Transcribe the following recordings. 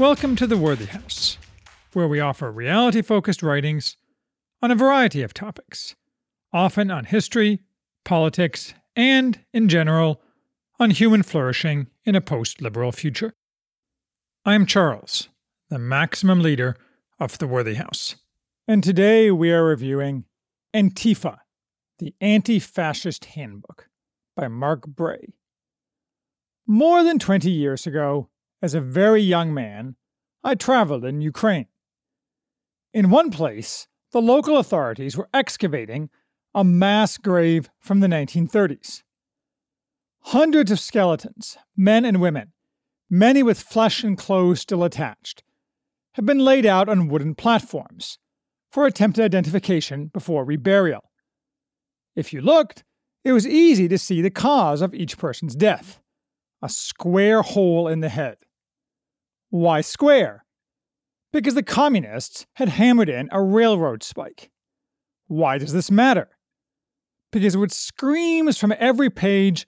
Welcome to the Worthy House, where we offer reality focused writings on a variety of topics, often on history, politics, and, in general, on human flourishing in a post liberal future. I am Charles, the maximum leader of the Worthy House. And today we are reviewing Antifa, the Anti Fascist Handbook by Mark Bray. More than 20 years ago, as a very young man, I traveled in Ukraine. In one place, the local authorities were excavating a mass grave from the 1930s. Hundreds of skeletons, men and women, many with flesh and clothes still attached, have been laid out on wooden platforms for attempted identification before reburial. If you looked, it was easy to see the cause of each person's death a square hole in the head. Why square? Because the communists had hammered in a railroad spike. Why does this matter? Because what screams from every page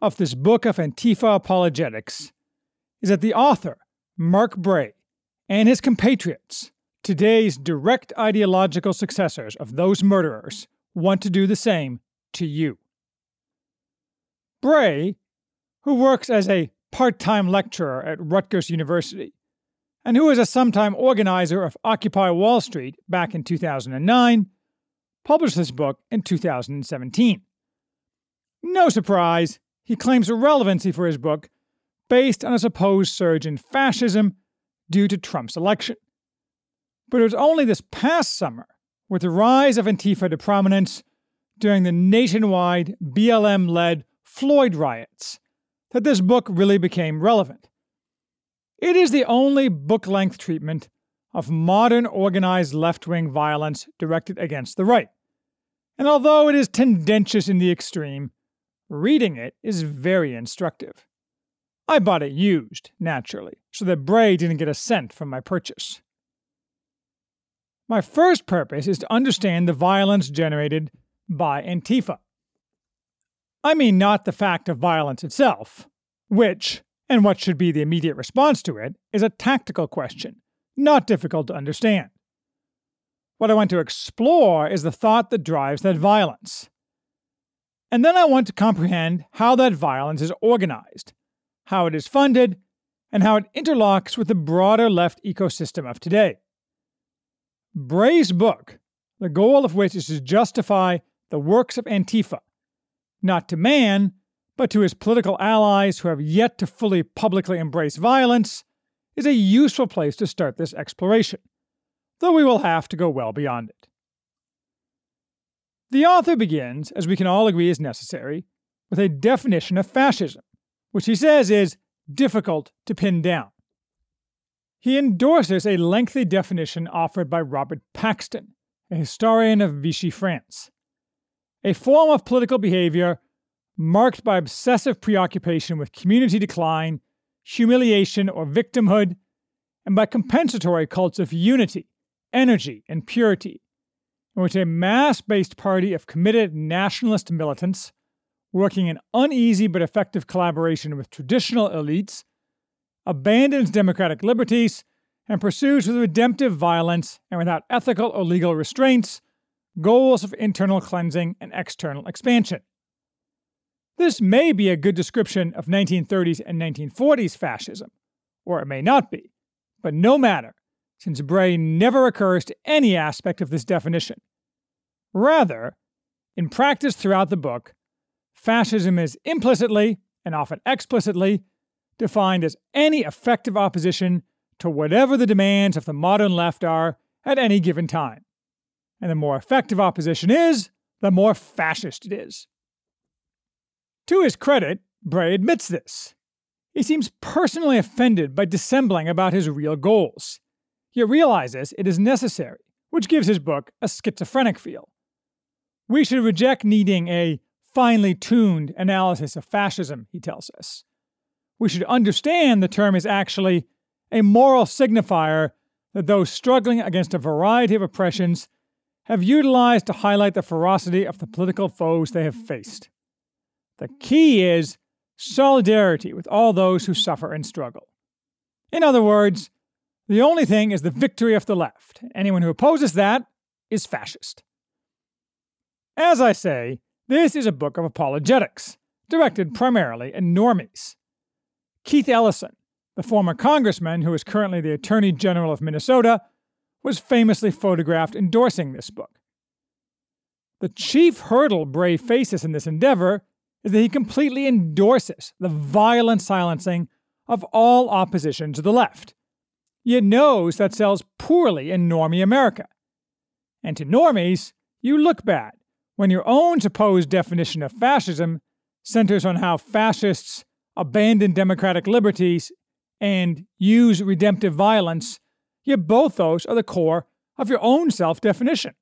of this book of Antifa apologetics is that the author, Mark Bray, and his compatriots, today's direct ideological successors of those murderers, want to do the same to you. Bray, who works as a part time lecturer at Rutgers University, and who was a sometime organizer of Occupy Wall Street back in 2009, published this book in 2017. No surprise, he claims a relevancy for his book based on a supposed surge in fascism due to Trump's election. But it was only this past summer, with the rise of Antifa to prominence during the nationwide BLM led Floyd riots, that this book really became relevant. It is the only book length treatment of modern organized left wing violence directed against the right. And although it is tendentious in the extreme, reading it is very instructive. I bought it used, naturally, so that Bray didn't get a cent from my purchase. My first purpose is to understand the violence generated by Antifa. I mean, not the fact of violence itself, which, and what should be the immediate response to it, is a tactical question, not difficult to understand. What I want to explore is the thought that drives that violence. And then I want to comprehend how that violence is organized, how it is funded, and how it interlocks with the broader left ecosystem of today. Bray's book, the goal of which is to justify the works of Antifa, not to man, but to his political allies who have yet to fully publicly embrace violence, is a useful place to start this exploration, though we will have to go well beyond it. The author begins, as we can all agree is necessary, with a definition of fascism, which he says is difficult to pin down. He endorses a lengthy definition offered by Robert Paxton, a historian of Vichy France. A form of political behavior marked by obsessive preoccupation with community decline, humiliation, or victimhood, and by compensatory cults of unity, energy, and purity, in which a mass based party of committed nationalist militants, working in uneasy but effective collaboration with traditional elites, abandons democratic liberties, and pursues with redemptive violence and without ethical or legal restraints goals of internal cleansing and external expansion. This may be a good description of 1930s and 1940s fascism, or it may not be, but no matter, since Bray never occurs to any aspect of this definition. Rather, in practice throughout the book, fascism is implicitly, and often explicitly, defined as any effective opposition to whatever the demands of the modern left are at any given time. And the more effective opposition is, the more fascist it is. To his credit, Bray admits this. He seems personally offended by dissembling about his real goals. He realizes it is necessary, which gives his book a schizophrenic feel. We should reject needing a finely tuned analysis of fascism, he tells us we should understand the term is actually a moral signifier that those struggling against a variety of oppressions have utilized to highlight the ferocity of the political foes they have faced. The key is solidarity with all those who suffer and struggle. In other words, The only thing is the victory of the left. Anyone who opposes that is fascist. As I say, this is a book of apologetics, directed primarily at normies. Keith Ellison, the former congressman who is currently the Attorney General of Minnesota, was famously photographed endorsing this book. The chief hurdle Bray faces in this endeavor is that he completely endorses the violent silencing of all opposition to the left, yet knows that sells poorly in normie America. And to normies, you look bad when your own supposed definition of fascism centers on how fascists abandon democratic liberties and use redemptive violence, yet both those are the core of your own self definition.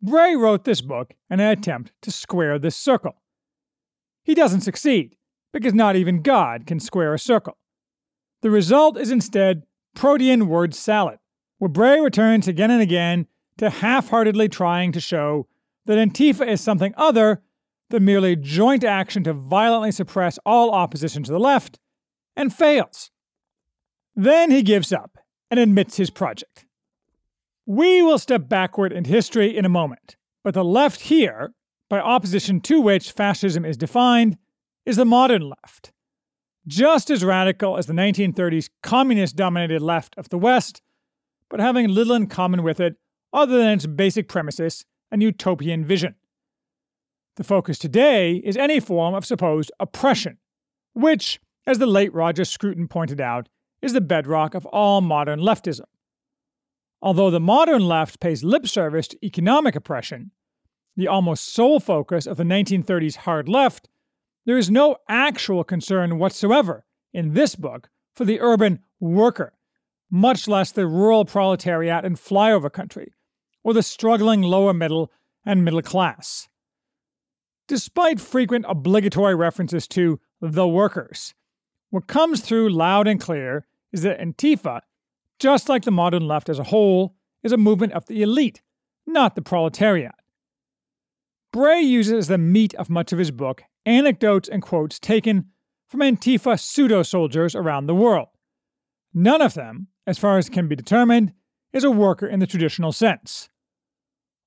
Bray wrote this book in an attempt to square this circle. He doesn't succeed, because not even God can square a circle. The result is instead protean word salad, where Bray returns again and again to half heartedly trying to show that Antifa is something other than merely joint action to violently suppress all opposition to the left, and fails. Then he gives up and admits his project. We will step backward in history in a moment, but the left here, by opposition to which fascism is defined, is the modern left. Just as radical as the 1930s communist dominated left of the West, but having little in common with it other than its basic premises and utopian vision. The focus today is any form of supposed oppression, which, as the late Roger Scruton pointed out, is the bedrock of all modern leftism. Although the modern left pays lip service to economic oppression, the almost sole focus of the 1930s hard left, there is no actual concern whatsoever in this book for the urban worker, much less the rural proletariat in flyover country, or the struggling lower middle and middle class. Despite frequent obligatory references to the workers, what comes through loud and clear is that Antifa, just like the modern left as a whole, is a movement of the elite, not the proletariat. Bray uses as the meat of much of his book anecdotes and quotes taken from Antifa pseudo soldiers around the world. None of them, as far as can be determined, is a worker in the traditional sense.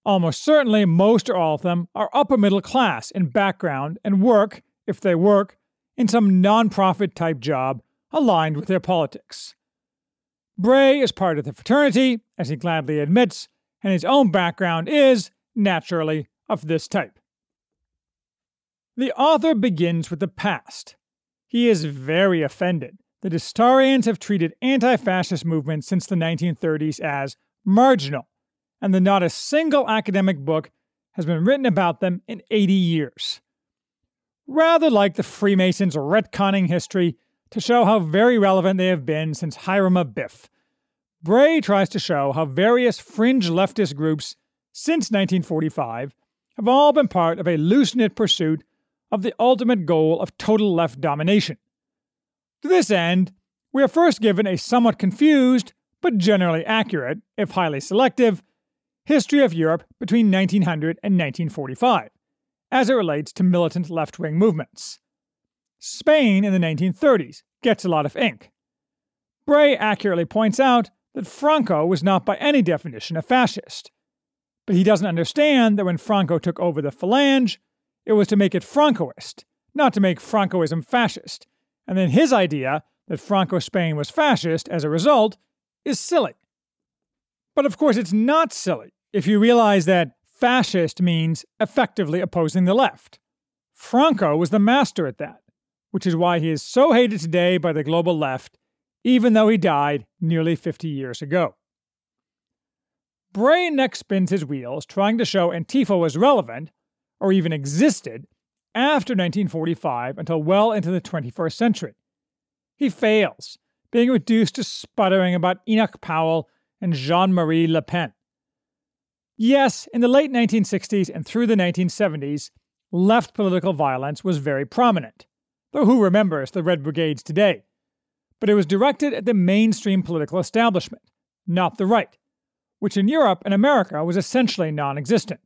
Almost certainly, most or all of them are upper middle class in background and work, if they work, in some nonprofit type job aligned with their politics. Bray is part of the fraternity, as he gladly admits, and his own background is, naturally, of this type. The author begins with the past. He is very offended that historians have treated anti fascist movements since the 1930s as marginal and that not a single academic book has been written about them in 80 years. Rather like the Freemasons retconning history to show how very relevant they have been since Hiram Abiff, Bray tries to show how various fringe leftist groups since 1945 have all been part of a loose knit pursuit of the ultimate goal of total left domination. To this end, we are first given a somewhat confused, but generally accurate, if highly selective, History of Europe between 1900 and 1945, as it relates to militant left wing movements. Spain in the 1930s gets a lot of ink. Bray accurately points out that Franco was not by any definition a fascist. But he doesn't understand that when Franco took over the Falange, it was to make it Francoist, not to make Francoism fascist. And then his idea that Franco Spain was fascist as a result is silly. But of course, it's not silly if you realize that fascist means effectively opposing the left. Franco was the master at that, which is why he is so hated today by the global left, even though he died nearly 50 years ago. Bray next spins his wheels trying to show Antifa was relevant, or even existed, after 1945 until well into the 21st century. He fails, being reduced to sputtering about Enoch Powell and Jean Marie Le Pen. Yes, in the late 1960s and through the 1970s, left political violence was very prominent, though who remembers the Red Brigades today? But it was directed at the mainstream political establishment, not the right, which in Europe and America was essentially non existent,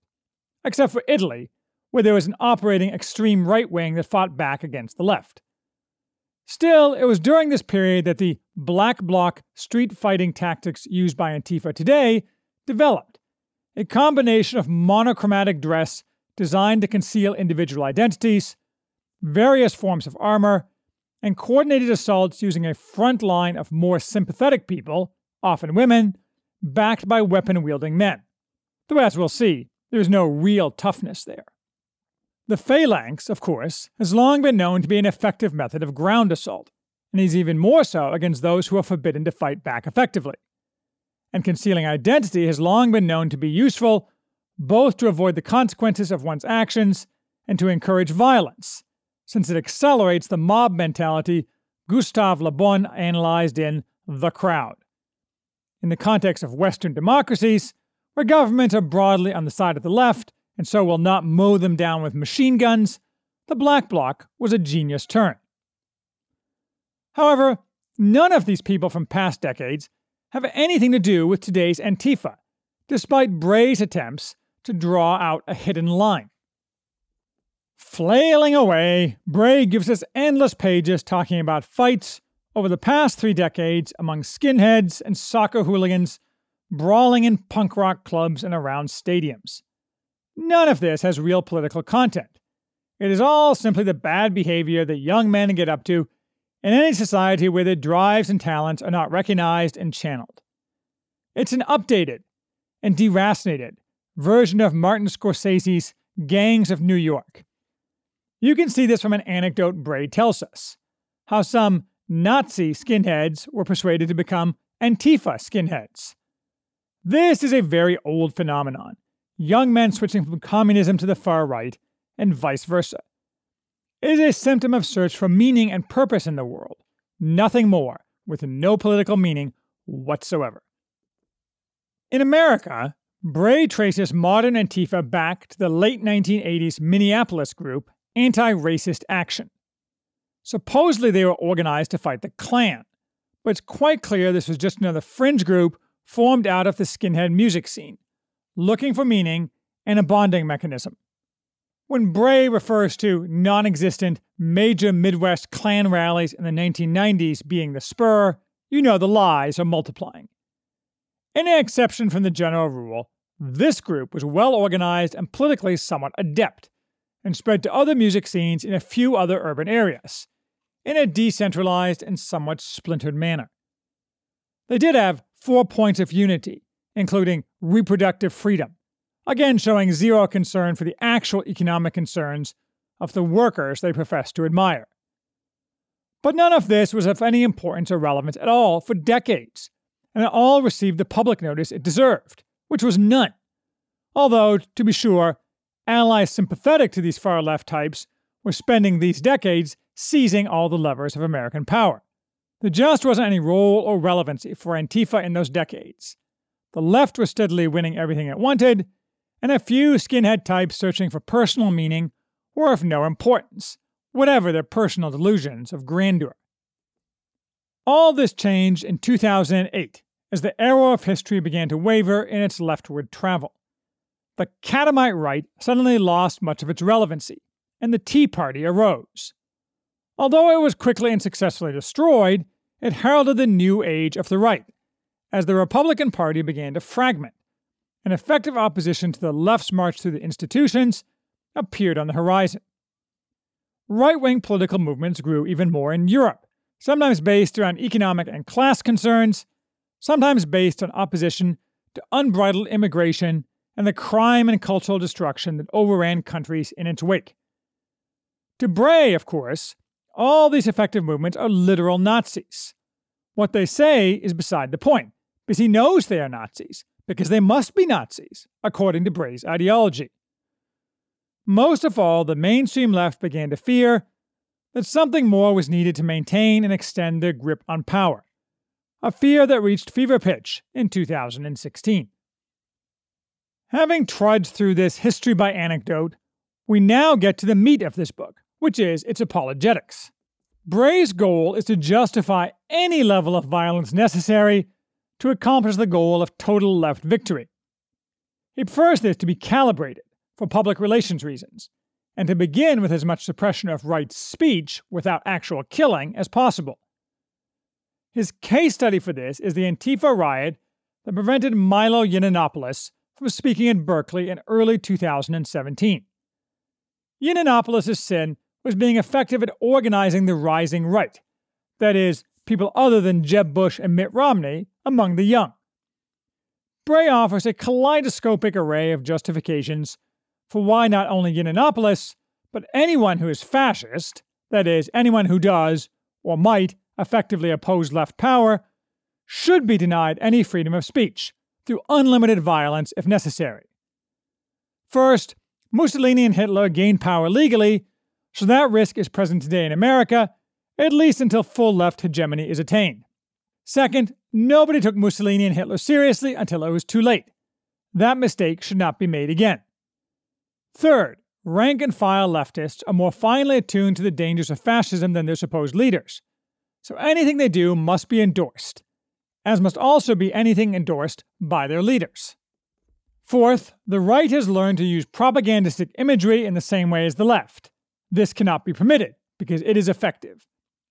except for Italy, where there was an operating extreme right wing that fought back against the left. Still, it was during this period that the black bloc street fighting tactics used by Antifa today developed a combination of monochromatic dress designed to conceal individual identities, various forms of armor, and coordinated assaults using a front line of more sympathetic people, often women, backed by weapon wielding men. Though, as we'll see, there's no real toughness there. The phalanx, of course, has long been known to be an effective method of ground assault, and is even more so against those who are forbidden to fight back effectively. And concealing identity has long been known to be useful both to avoid the consequences of one's actions and to encourage violence, since it accelerates the mob mentality Gustave Le Bon analyzed in The Crowd. In the context of Western democracies, where governments are broadly on the side of the left and so will not mow them down with machine guns, the Black Bloc was a genius turn. However, none of these people from past decades have anything to do with today's Antifa, despite Bray's attempts to draw out a hidden line. Flailing away, Bray gives us endless pages talking about fights over the past three decades among skinheads and soccer hooligans brawling in punk rock clubs and around stadiums. None of this has real political content. It is all simply the bad behavior that young men get up to in any society where their drives and talents are not recognized and channeled. It's an updated and deracinated version of Martin Scorsese's Gangs of New York. You can see this from an anecdote Bray tells us how some Nazi skinheads were persuaded to become Antifa skinheads. This is a very old phenomenon, young men switching from communism to the far right, and vice versa. It is a symptom of search for meaning and purpose in the world, nothing more, with no political meaning whatsoever. In America, Bray traces modern Antifa back to the late 1980s Minneapolis group Anti Racist Action. Supposedly, they were organized to fight the Klan, but it's quite clear this was just another fringe group formed out of the skinhead music scene, looking for meaning and a bonding mechanism. When Bray refers to non existent major Midwest Klan rallies in the 1990s being the spur, you know the lies are multiplying. In an exception from the general rule, this group was well organized and politically somewhat adept, and spread to other music scenes in a few other urban areas, in a decentralized and somewhat splintered manner. They did have four points of unity, including reproductive freedom, again showing zero concern for the actual economic concerns of the workers they professed to admire. But none of this was of any importance or relevance at all for decades, and it all received the public notice it deserved, which was none. Although, to be sure, allies sympathetic to these far left types were spending these decades seizing all the levers of American power. There just wasn't any role or relevancy for Antifa in those decades. The left was steadily winning everything it wanted, and a few skinhead types searching for personal meaning were of no importance, whatever their personal delusions of grandeur. All this changed in 2008 as the arrow of history began to waver in its leftward travel. The catamite right suddenly lost much of its relevancy, and the Tea Party arose. Although it was quickly and successfully destroyed, it heralded the new age of the right, as the Republican Party began to fragment. An effective opposition to the left's march through the institutions appeared on the horizon. Right wing political movements grew even more in Europe, sometimes based around economic and class concerns, sometimes based on opposition to unbridled immigration and the crime and cultural destruction that overran countries in its wake. To Bray, of course, all these effective movements are literal Nazis. What they say is beside the point, because he knows they are Nazis, because they must be Nazis, according to Bray's ideology. Most of all, the mainstream left began to fear that something more was needed to maintain and extend their grip on power, a fear that reached fever pitch in 2016. Having trudged through this history by anecdote, we now get to the meat of this book, which is its apologetics. Bray's goal is to justify any level of violence necessary to accomplish the goal of total left victory. He prefers this to be calibrated for public relations reasons, and to begin with as much suppression of right speech without actual killing as possible. His case study for this is the Antifa riot that prevented Milo Yiannopoulos from speaking in Berkeley in early 2017. Yiannopoulos' sin was being effective at organizing the rising right, that is, people other than Jeb Bush and Mitt Romney, among the young. Bray offers a kaleidoscopic array of justifications for why not only Yiannopoulos, but anyone who is fascist, that is, anyone who does, or might, effectively oppose left power, should be denied any freedom of speech through unlimited violence if necessary. First, Mussolini and Hitler gained power legally, so that risk is present today in America, at least until full left hegemony is attained. Second, nobody took Mussolini and Hitler seriously until it was too late. That mistake should not be made again. Third, rank and file leftists are more finely attuned to the dangers of fascism than their supposed leaders. So anything they do must be endorsed, as must also be anything endorsed by their leaders. Fourth, the right has learned to use propagandistic imagery in the same way as the left. This cannot be permitted because it is effective.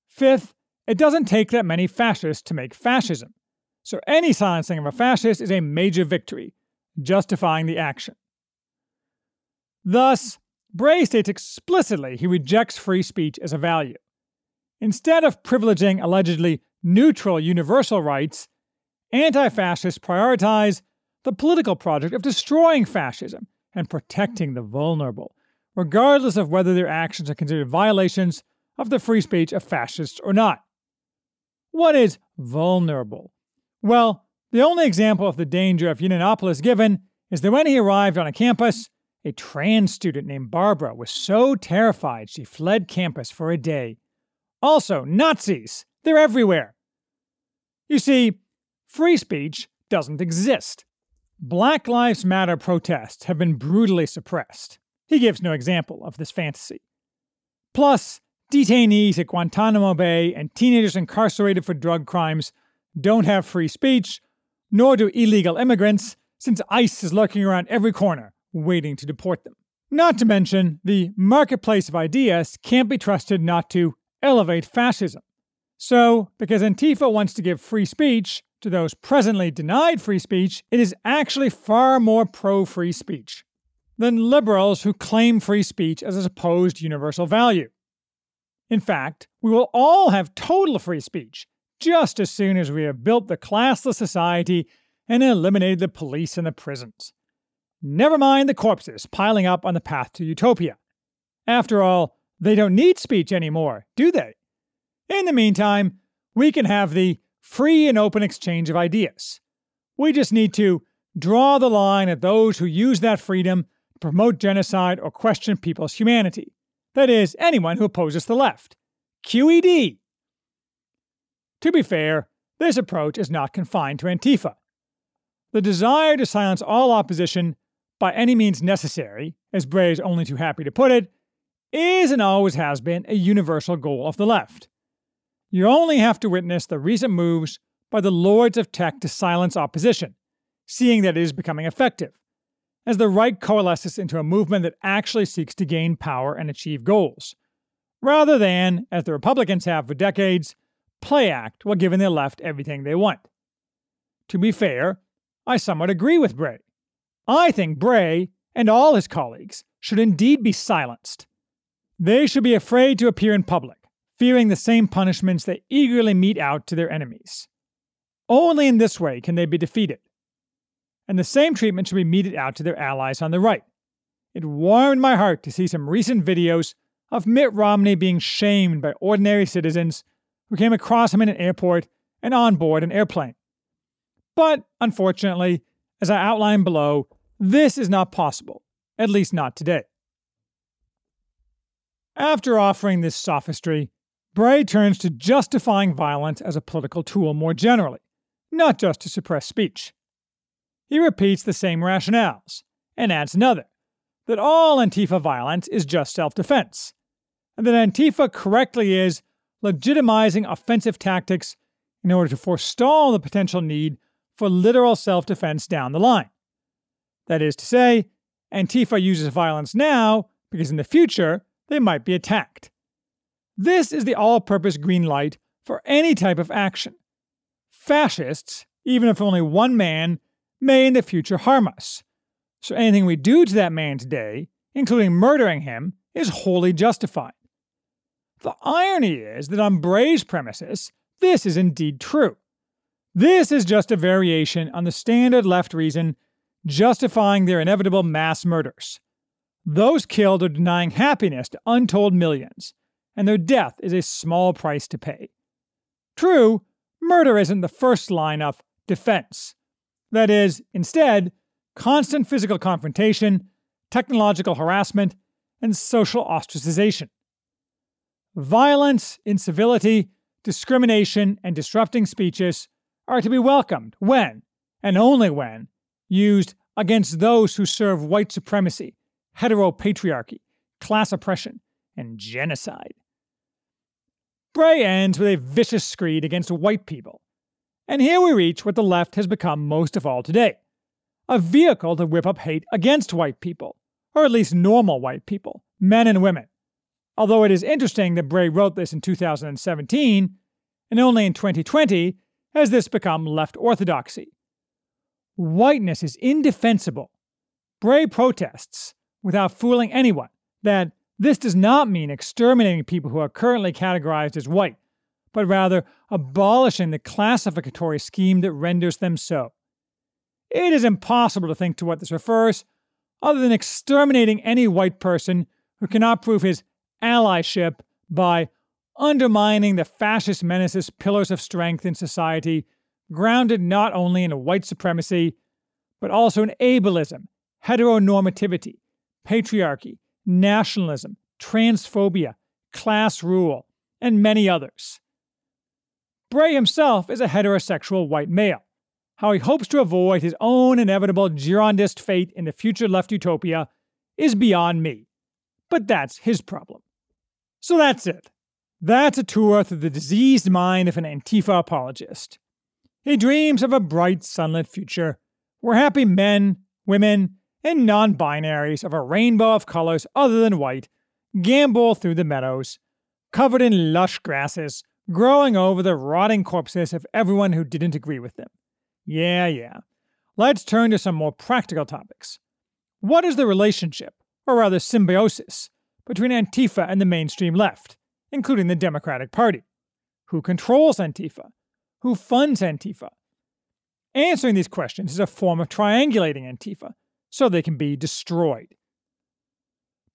Fifth, it doesn't take that many fascists to make fascism. So any silencing of a fascist is a major victory, justifying the action. Thus, Bray states explicitly he rejects free speech as a value. Instead of privileging allegedly neutral universal rights, anti fascists prioritize the political project of destroying fascism and protecting the vulnerable, regardless of whether their actions are considered violations of the free speech of fascists or not. What is vulnerable? Well, the only example of the danger of Yiannopoulos given is that when he arrived on a campus, a trans student named Barbara was so terrified she fled campus for a day. Also, Nazis! They're everywhere! You see, free speech doesn't exist. Black Lives Matter protests have been brutally suppressed. He gives no example of this fantasy. Plus, detainees at Guantanamo Bay and teenagers incarcerated for drug crimes don't have free speech, nor do illegal immigrants, since ICE is lurking around every corner, waiting to deport them. Not to mention, the marketplace of ideas can't be trusted not to elevate fascism. So, because Antifa wants to give free speech to those presently denied free speech, it is actually far more pro free speech than liberals who claim free speech as a supposed universal value. In fact, we will all have total free speech just as soon as we have built the classless society and eliminated the police and the prisons. Never mind the corpses piling up on the path to utopia. After all, they don't need speech anymore, do they? In the meantime, we can have the free and open exchange of ideas. We just need to draw the line at those who use that freedom to promote genocide or question people's humanity. That is, anyone who opposes the left. QED! To be fair, this approach is not confined to Antifa. The desire to silence all opposition by any means necessary, as Bray is only too happy to put it, is and always has been a universal goal of the left. You only have to witness the recent moves by the lords of tech to silence opposition, seeing that it is becoming effective, as the right coalesces into a movement that actually seeks to gain power and achieve goals, rather than, as the Republicans have for decades, play act while giving the left everything they want. To be fair, I somewhat agree with Bray. I think Bray and all his colleagues should indeed be silenced. They should be afraid to appear in public, fearing the same punishments they eagerly mete out to their enemies. Only in this way can they be defeated. And the same treatment should be meted out to their allies on the right. It warmed my heart to see some recent videos of Mitt Romney being shamed by ordinary citizens who came across him in an airport and on board an airplane. But unfortunately, as I outlined below, this is not possible, at least not today. After offering this sophistry, Bray turns to justifying violence as a political tool more generally, not just to suppress speech. He repeats the same rationales, and adds another that all Antifa violence is just self defense, and that Antifa correctly is legitimizing offensive tactics in order to forestall the potential need for literal self defense down the line. That is to say, Antifa uses violence now because in the future they might be attacked. This is the all purpose green light for any type of action. Fascists, even if only one man, may in the future harm us. So anything we do to that man today, including murdering him, is wholly justified. The irony is that on Bray's premises, this is indeed true. This is just a variation on the standard left reason justifying their inevitable mass murders. Those killed are denying happiness to untold millions, and their death is a small price to pay. True, murder isn't the first line of defense. That is, instead, constant physical confrontation, technological harassment, and social ostracization. Violence, incivility, discrimination, and disrupting speeches are to be welcomed when, and only when, used against those who serve white supremacy, heteropatriarchy, class oppression, and genocide. Bray ends with a vicious screed against white people. And here we reach what the left has become most of all today a vehicle to whip up hate against white people, or at least normal white people, men and women. Although it is interesting that Bray wrote this in 2017, and only in 2020 has this become left orthodoxy. Whiteness is indefensible. Bray protests, without fooling anyone, that this does not mean exterminating people who are currently categorized as white, but rather abolishing the classificatory scheme that renders them so. It is impossible to think to what this refers, other than exterminating any white person who cannot prove his allyship by undermining the fascist menace's pillars of strength in society, grounded not only in white supremacy, but also in ableism, heteronormativity, patriarchy, nationalism, transphobia, class rule, and many others. Bray himself is a heterosexual white male. How he hopes to avoid his own inevitable Girondist fate in the future left utopia is beyond me. But that's his problem. So that's it. That's a tour through the diseased mind of an Antifa apologist. He dreams of a bright, sunlit future where happy men, women, and non binaries of a rainbow of colors other than white gambol through the meadows, covered in lush grasses, growing over the rotting corpses of everyone who didn't agree with them. Yeah, yeah. Let's turn to some more practical topics. What is the relationship, or rather symbiosis, between Antifa and the mainstream left, including the Democratic Party? Who controls Antifa? Who funds Antifa? Answering these questions is a form of triangulating Antifa so they can be destroyed.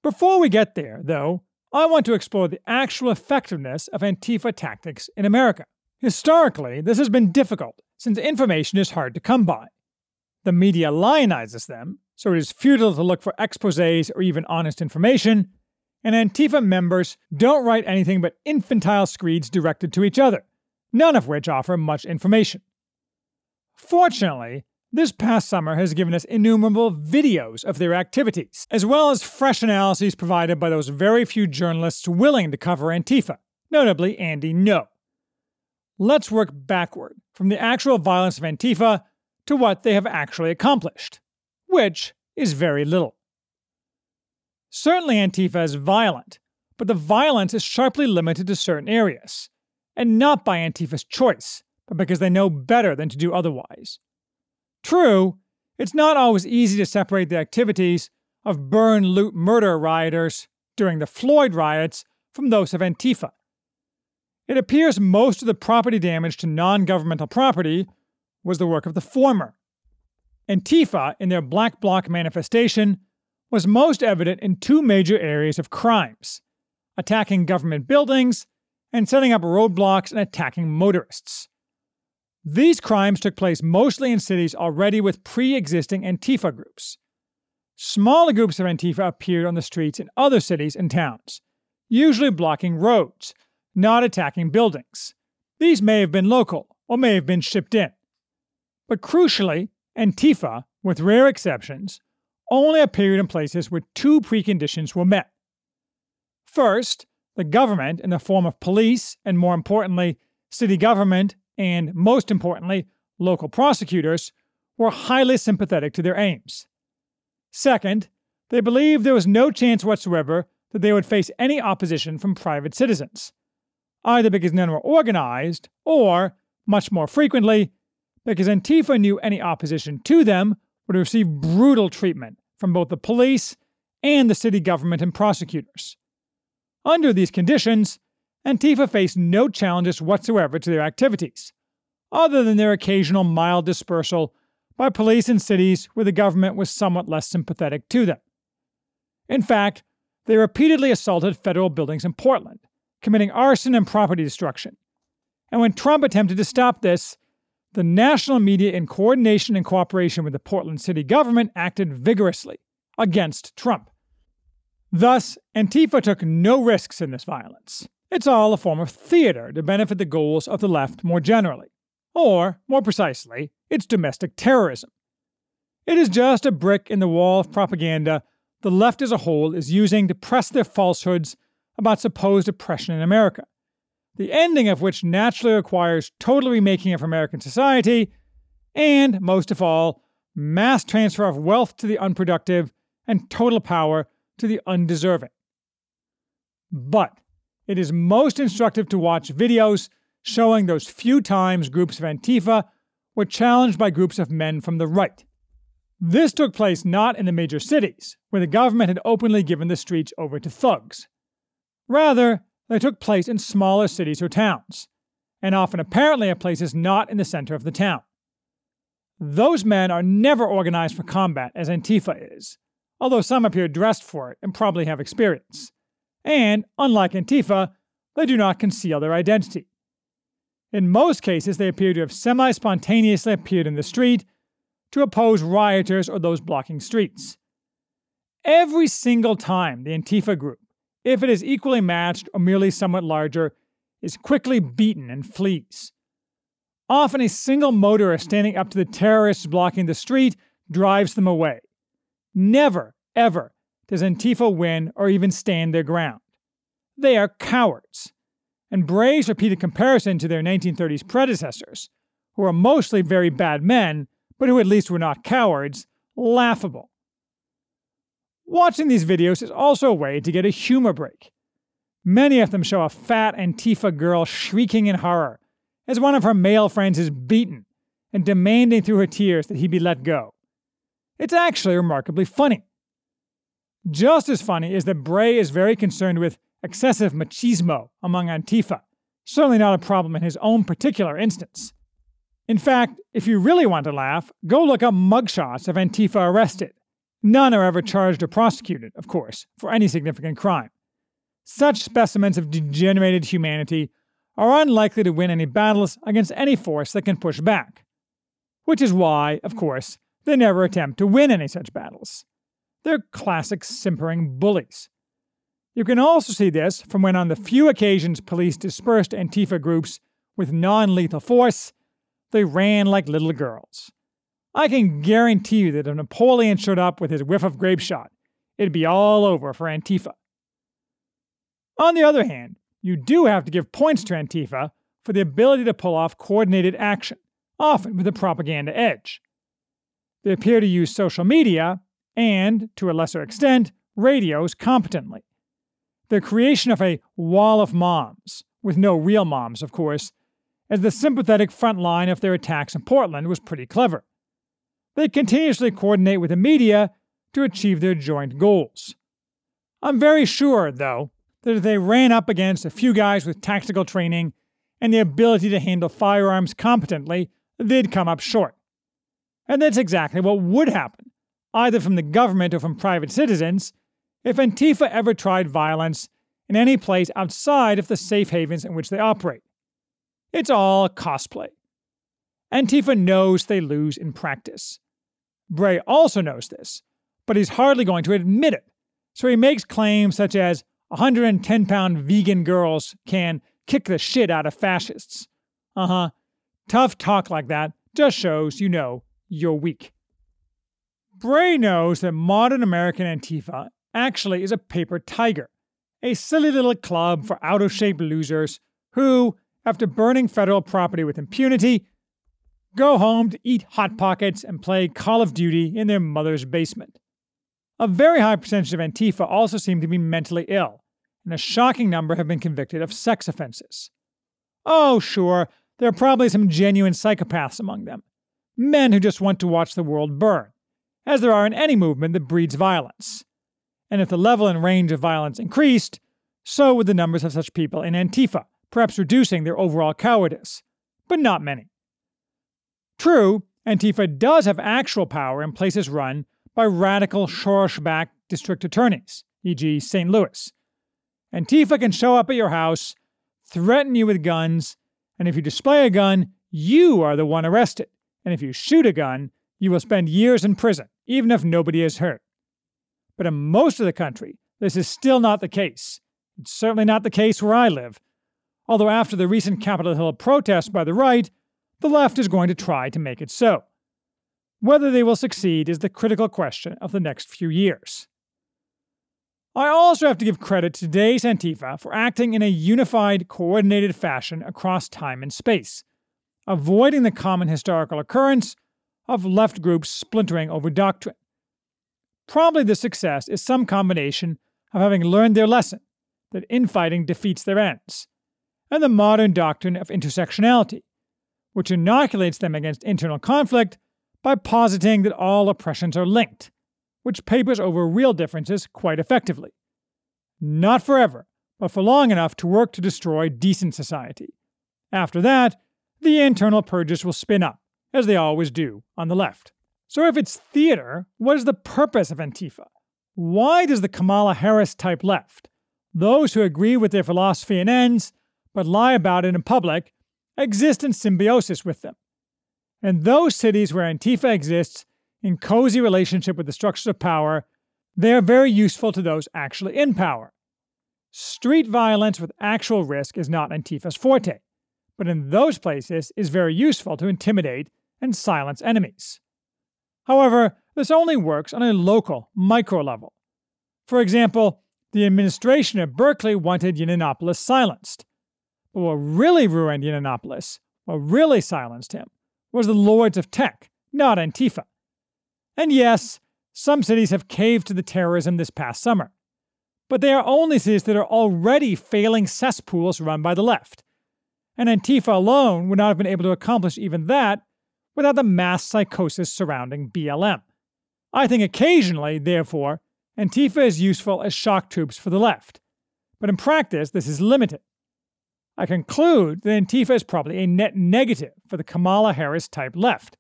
Before we get there, though, I want to explore the actual effectiveness of Antifa tactics in America. Historically, this has been difficult since information is hard to come by. The media lionizes them, so it is futile to look for exposes or even honest information, and Antifa members don't write anything but infantile screeds directed to each other, none of which offer much information. Fortunately, this past summer has given us innumerable videos of their activities, as well as fresh analyses provided by those very few journalists willing to cover Antifa, notably Andy Ngo. Let's work backward from the actual violence of Antifa to what they have actually accomplished, which is very little. Certainly, Antifa is violent, but the violence is sharply limited to certain areas, and not by Antifa's choice, but because they know better than to do otherwise. True, it's not always easy to separate the activities of burn, loot, murder rioters during the Floyd riots from those of Antifa. It appears most of the property damage to non governmental property was the work of the former. Antifa, in their Black Bloc manifestation, was most evident in two major areas of crimes attacking government buildings and setting up roadblocks and attacking motorists. These crimes took place mostly in cities already with pre existing Antifa groups. Smaller groups of Antifa appeared on the streets in other cities and towns, usually blocking roads, not attacking buildings. These may have been local or may have been shipped in. But crucially, Antifa, with rare exceptions, only appeared in places where two preconditions were met. First, the government, in the form of police and more importantly, city government and most importantly, local prosecutors, were highly sympathetic to their aims. Second, they believed there was no chance whatsoever that they would face any opposition from private citizens, either because none were organized or, much more frequently, because Antifa knew any opposition to them would receive brutal treatment from both the police and the city government and prosecutors. Under these conditions, Antifa faced no challenges whatsoever to their activities, other than their occasional mild dispersal by police in cities where the government was somewhat less sympathetic to them. In fact, they repeatedly assaulted federal buildings in Portland, committing arson and property destruction. And when Trump attempted to stop this, the national media, in coordination and cooperation with the Portland city government, acted vigorously against Trump. Thus, Antifa took no risks in this violence. It's all a form of theater to benefit the goals of the left more generally. Or, more precisely, it's domestic terrorism. It is just a brick in the wall of propaganda the left as a whole is using to press their falsehoods about supposed oppression in America, the ending of which naturally requires total remaking of American society and, most of all, mass transfer of wealth to the unproductive and total power to the undeserving. But it is most instructive to watch videos showing those few times groups of Antifa were challenged by groups of men from the right. This took place not in the major cities, where the government had openly given the streets over to thugs. Rather, they took place in smaller cities or towns, and often apparently at places not in the center of the town. Those men are never organized for combat as Antifa is, although some appear dressed for it and probably have experience. And, unlike Antifa, they do not conceal their identity. In most cases, they appear to have semi spontaneously appeared in the street to oppose rioters or those blocking streets. Every single time the Antifa group, if it is equally matched or merely somewhat larger, is quickly beaten and flees. Often a single motorist standing up to the terrorists blocking the street drives them away. Never, ever does Antifa win or even stand their ground. They are cowards. And Bray's repeated comparison to their 1930s predecessors, who were mostly very bad men, but who at least were not cowards, laughable. Watching these videos is also a way to get a humor break. Many of them show a fat Antifa girl shrieking in horror as one of her male friends is beaten and demanding through her tears that he be let go. It's actually remarkably funny. Just as funny is that Bray is very concerned with excessive machismo among Antifa, certainly not a problem in his own particular instance. In fact, if you really want to laugh, go look up mugshots of Antifa arrested. None are ever charged or prosecuted, of course, for any significant crime. Such specimens of degenerated humanity are unlikely to win any battles against any force that can push back. Which is why, of course, they never attempt to win any such battles. They're classic simpering bullies. You can also see this from when, on the few occasions police dispersed Antifa groups with non lethal force, they ran like little girls. I can guarantee you that if Napoleon showed up with his whiff of grape shot, it'd be all over for Antifa. On the other hand, you do have to give points to Antifa for the ability to pull off coordinated action, often with a propaganda edge. They appear to use social media and, to a lesser extent, radios competently. The creation of a wall of moms, with no real moms, of course, as the sympathetic front line of their attacks in Portland was pretty clever. They continuously coordinate with the media to achieve their joint goals. I'm very sure, though, that if they ran up against a few guys with tactical training and the ability to handle firearms competently, they'd come up short. And that's exactly what would happen, either from the government or from private citizens, if Antifa ever tried violence in any place outside of the safe havens in which they operate. It's all cosplay. Antifa knows they lose in practice. Bray also knows this, but he's hardly going to admit it. So he makes claims such as 110 pound vegan girls can kick the shit out of fascists. Uh huh. Tough talk like that just shows you know you're weak. Bray knows that modern American Antifa actually is a paper tiger, a silly little club for out of shape losers who, after burning federal property with impunity, go home to eat Hot Pockets and play Call of Duty in their mother's basement. A very high percentage of Antifa also seem to be mentally ill, and a shocking number have been convicted of sex offenses. Oh, sure, there are probably some genuine psychopaths among them, men who just want to watch the world burn, as there are in any movement that breeds violence. And if the level and range of violence increased, so would the numbers of such people in Antifa, perhaps reducing their overall cowardice. But not many. True, Antifa does have actual power in places run by radical Soros backed district attorneys, e.g., St. Louis. Antifa can show up at your house, threaten you with guns, and if you display a gun, you are the one arrested. And if you shoot a gun, you will spend years in prison, even if nobody is hurt. But in most of the country, this is still not the case. It's certainly not the case where I live. Although, after the recent Capitol Hill protests by the right, the left is going to try to make it so. Whether they will succeed is the critical question of the next few years. I also have to give credit to today's Antifa for acting in a unified, coordinated fashion across time and space, avoiding the common historical occurrence of left groups splintering over doctrine. Probably the success is some combination of having learned their lesson that infighting defeats their ends, and the modern doctrine of intersectionality, which inoculates them against internal conflict by positing that all oppressions are linked which papers over real differences quite effectively. Not forever, but for long enough to work to destroy decent society. After that, the internal purges will spin up, as they always do on the left. So if it's theater, what is the purpose of Antifa? Why does the Kamala Harris type left, those who agree with their philosophy and ends, but lie about it in public, exist in symbiosis with them? In those cities where Antifa exists, in cozy relationship with the structures of power, they are very useful to those actually in power. Street violence with actual risk is not Antifa's forte, but in those places is very useful to intimidate and silence enemies. However, this only works on a local, micro level. For example, the administration at Berkeley wanted Yiannopoulos silenced. But what really ruined Yiannopoulos, what really silenced him, was the lords of tech, not Antifa. And yes, some cities have caved to the terrorism this past summer. But they are only cities that are already failing cesspools run by the left. And Antifa alone would not have been able to accomplish even that without the mass psychosis surrounding BLM. I think occasionally, therefore, Antifa is useful as shock troops for the left. But in practice, this is limited. I conclude that Antifa is probably a net negative for the Kamala Harris type left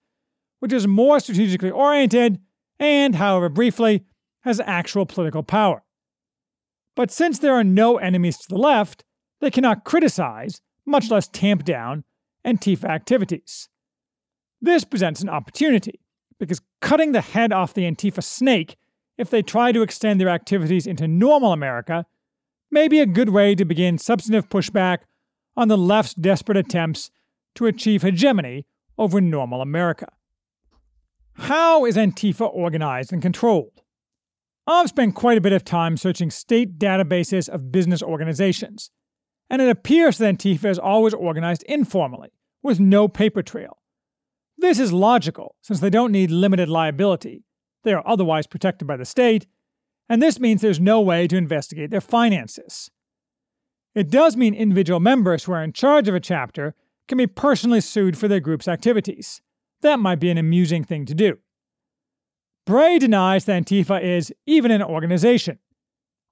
which is more strategically oriented and, however briefly, has actual political power. But since there are no enemies to the left, they cannot criticize, much less tamp down, Antifa activities. This presents an opportunity, because cutting the head off the Antifa snake if they try to extend their activities into normal America may be a good way to begin substantive pushback on the left's desperate attempts to achieve hegemony over normal America. How is Antifa organized and controlled? I've spent quite a bit of time searching state databases of business organizations, and it appears that Antifa is always organized informally, with no paper trail. This is logical, since they don't need limited liability. They are otherwise protected by the state, and this means there's no way to investigate their finances. It does mean individual members who are in charge of a chapter can be personally sued for their group's activities. That might be an amusing thing to do. Bray denies that Antifa is even an organization,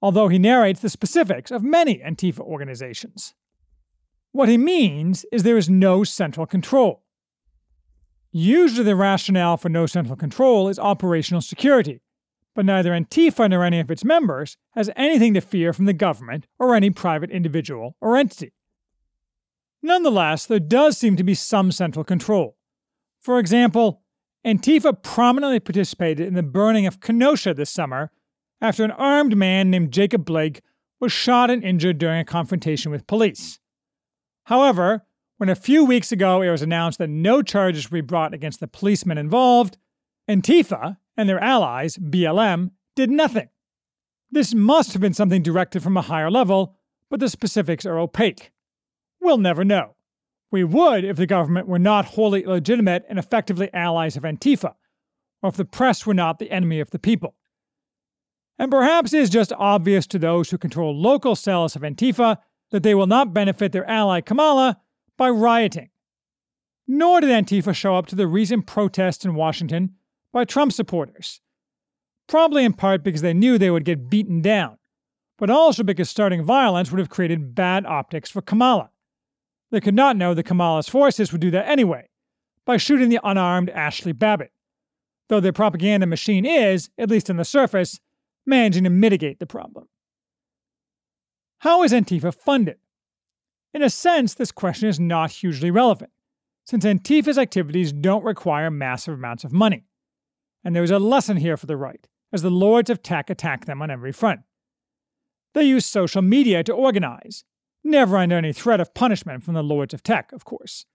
although he narrates the specifics of many Antifa organizations. What he means is there is no central control. Usually, the rationale for no central control is operational security, but neither Antifa nor any of its members has anything to fear from the government or any private individual or entity. Nonetheless, there does seem to be some central control. For example, Antifa prominently participated in the burning of Kenosha this summer after an armed man named Jacob Blake was shot and injured during a confrontation with police. However, when a few weeks ago it was announced that no charges would be brought against the policemen involved, Antifa and their allies, BLM, did nothing. This must have been something directed from a higher level, but the specifics are opaque. We'll never know. We would if the government were not wholly illegitimate and effectively allies of Antifa, or if the press were not the enemy of the people. And perhaps it is just obvious to those who control local cells of Antifa that they will not benefit their ally Kamala by rioting. Nor did Antifa show up to the recent protests in Washington by Trump supporters. Probably in part because they knew they would get beaten down, but also because starting violence would have created bad optics for Kamala. They could not know that Kamala's forces would do that anyway, by shooting the unarmed Ashli Babbitt, though their propaganda machine is, at least on the surface, managing to mitigate the problem. How is Antifa funded? In a sense, this question is not hugely relevant, since Antifa's activities don't require massive amounts of money. And there is a lesson here for the right, as the lords of tech attack them on every front. They use social media to organize, never under any threat of punishment from the lords of tech, of course.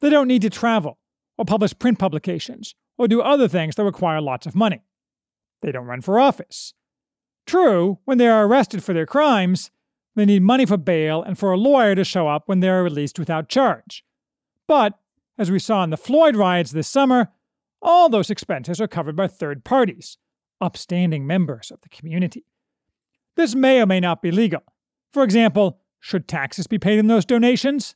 They don't need to travel, or publish print publications, or do other things that require lots of money. They don't run for office. True, when they are arrested for their crimes, they need money for bail and for a lawyer to show up when they are released without charge. But, as we saw in the Floyd riots this summer, all those expenses are covered by third parties, upstanding members of the community. This may or may not be legal. For example, should taxes be paid in those donations?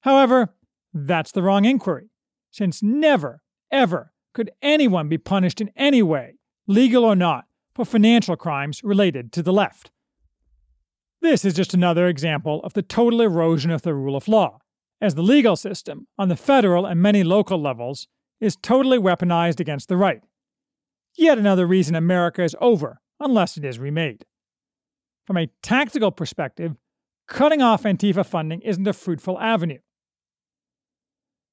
However, that's the wrong inquiry, since never, ever could anyone be punished in any way, legal or not, for financial crimes related to the left. This is just another example of the total erosion of the rule of law, as the legal system, on the federal and many local levels, is totally weaponized against the right. Yet another reason America is over unless it is remade. From a tactical perspective, cutting off Antifa funding isn't a fruitful avenue.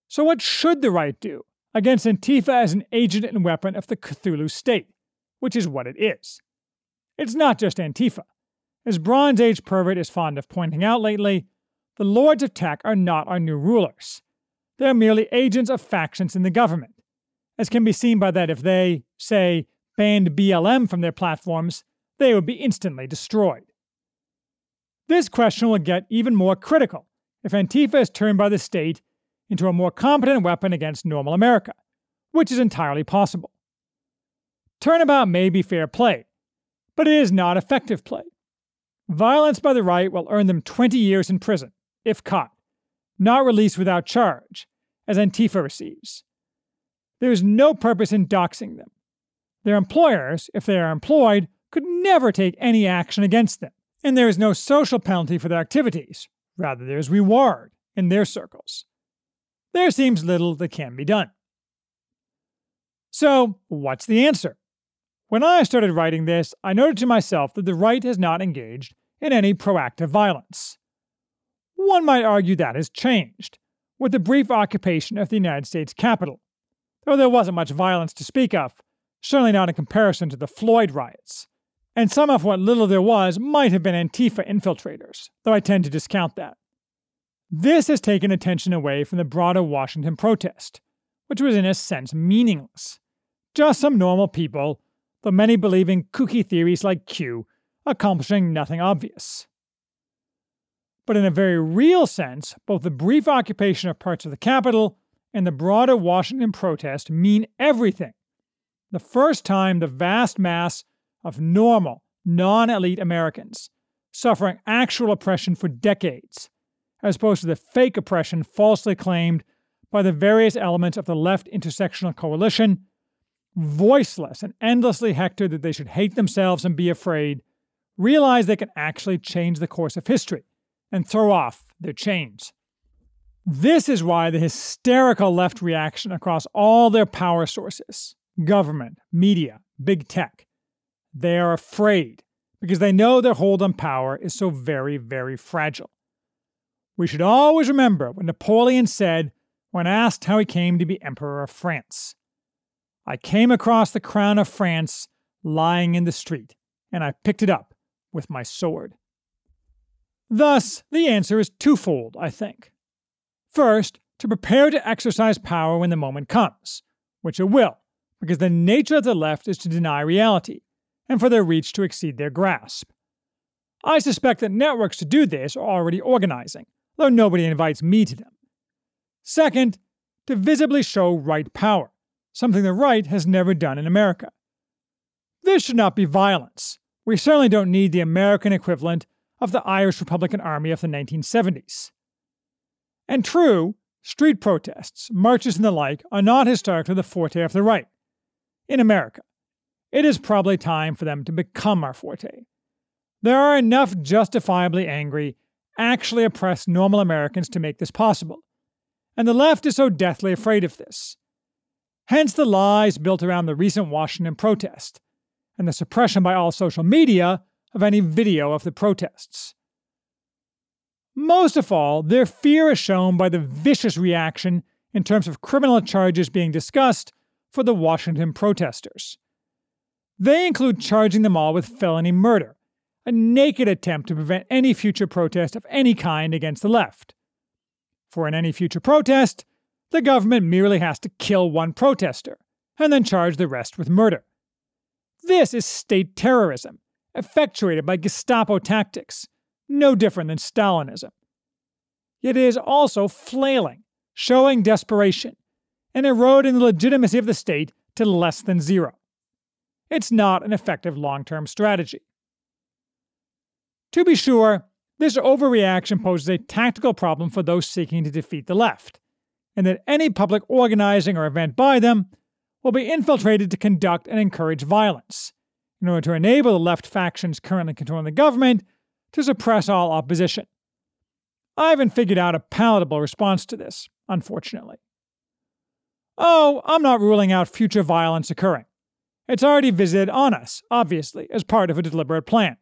So, what should the right do against Antifa as an agent and weapon of the Cthulhu state, which is what it is? It's not just Antifa. As Bronze Age Pervert is fond of pointing out lately, the Lords of Tech are not our new rulers. They're merely agents of factions in the government, as can be seen by that if they, say, banned BLM from their platforms, they would be instantly destroyed. This question will get even more critical if Antifa is turned by the state into a more competent weapon against normal America, which is entirely possible. Turnabout may be fair play, but it is not effective play. Violence by the right will earn them 20 years in prison, if caught, not released without charge, as Antifa receives. There is no purpose in doxing them. Their employers, if they are employed, could never take any action against them, and there is no social penalty for their activities. Rather, there is reward in their circles there seems little that can be done. So, what's the answer? When I started writing this, I noted to myself that the right has not engaged in any proactive violence. One might argue that has changed, with the brief occupation of the United States Capitol, though there wasn't much violence to speak of, certainly not in comparison to the Floyd riots. And some of what little there was might have been Antifa infiltrators, though I tend to discount that. This has taken attention away from the broader Washington protest, which was in a sense meaningless. Just some normal people, though many believe in kooky theories like Q, accomplishing nothing obvious. But in a very real sense, both the brief occupation of parts of the Capitol and the broader Washington protest mean everything. The first time the vast mass of normal, non elite Americans, suffering actual oppression for decades, as opposed to the fake oppression falsely claimed by the various elements of the left intersectional coalition, voiceless and endlessly hectored that they should hate themselves and be afraid, realize they can actually change the course of history and throw off their chains. This is why the hysterical left reaction across all their power sources government, media, big tech they are afraid because they know their hold on power is so very, very fragile. We should always remember what Napoleon said when asked how he came to be Emperor of France. I came across the crown of France lying in the street, and I picked it up with my sword. Thus, the answer is twofold, I think. First, to prepare to exercise power when the moment comes, which it will, because the nature of the left is to deny reality, and for their reach to exceed their grasp. I suspect that networks to do this are already organizing, though nobody invites me to them. Second, to visibly show right power, something the right has never done in America. This should not be violence. We certainly don't need the American equivalent of the Irish Republican Army of the 1970s. And true, street protests, marches, and the like are not historically the forte of the right. In America, it is probably time for them to become our forte. There are enough justifiably angry, actually oppressed normal Americans to make this possible. And the left is so deathly afraid of this. Hence the lies built around the recent Washington protest, and the suppression by all social media of any video of the protests. Most of all, their fear is shown by the vicious reaction in terms of criminal charges being discussed for the Washington protesters. They include charging them all with felony murder, a naked attempt to prevent any future protest of any kind against the left. For in any future protest, the government merely has to kill one protester and then charge the rest with murder. This is state terrorism, effectuated by Gestapo tactics, no different than Stalinism. It is also flailing, showing desperation, and eroding the legitimacy of the state to less than zero. It's not an effective long term strategy. To be sure, this overreaction poses a tactical problem for those seeking to defeat the left, and that any public organizing or event by them will be infiltrated to conduct and encourage violence, in order to enable the left factions currently controlling the government to suppress all opposition. I haven't figured out a palatable response to this, unfortunately. Oh, I'm not ruling out future violence occurring. It's already visited on us, obviously, as part of a deliberate plan.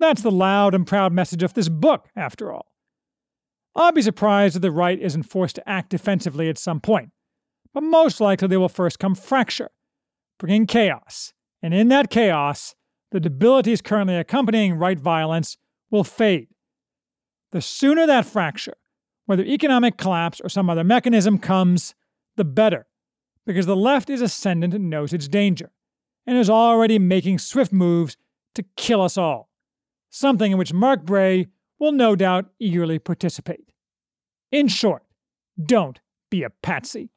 That's the loud and proud message of this book, after all. I'll be surprised if the right isn't forced to act defensively at some point, but most likely there will first come fracture, bringing chaos, and in that chaos, the debilities currently accompanying right violence will fade. The sooner that fracture, whether economic collapse or some other mechanism, comes, the better, because the left is ascendant and knows its danger, and is already making swift moves to kill us all, something in which Mark Bray will no doubt eagerly participate. In short, don't be a patsy.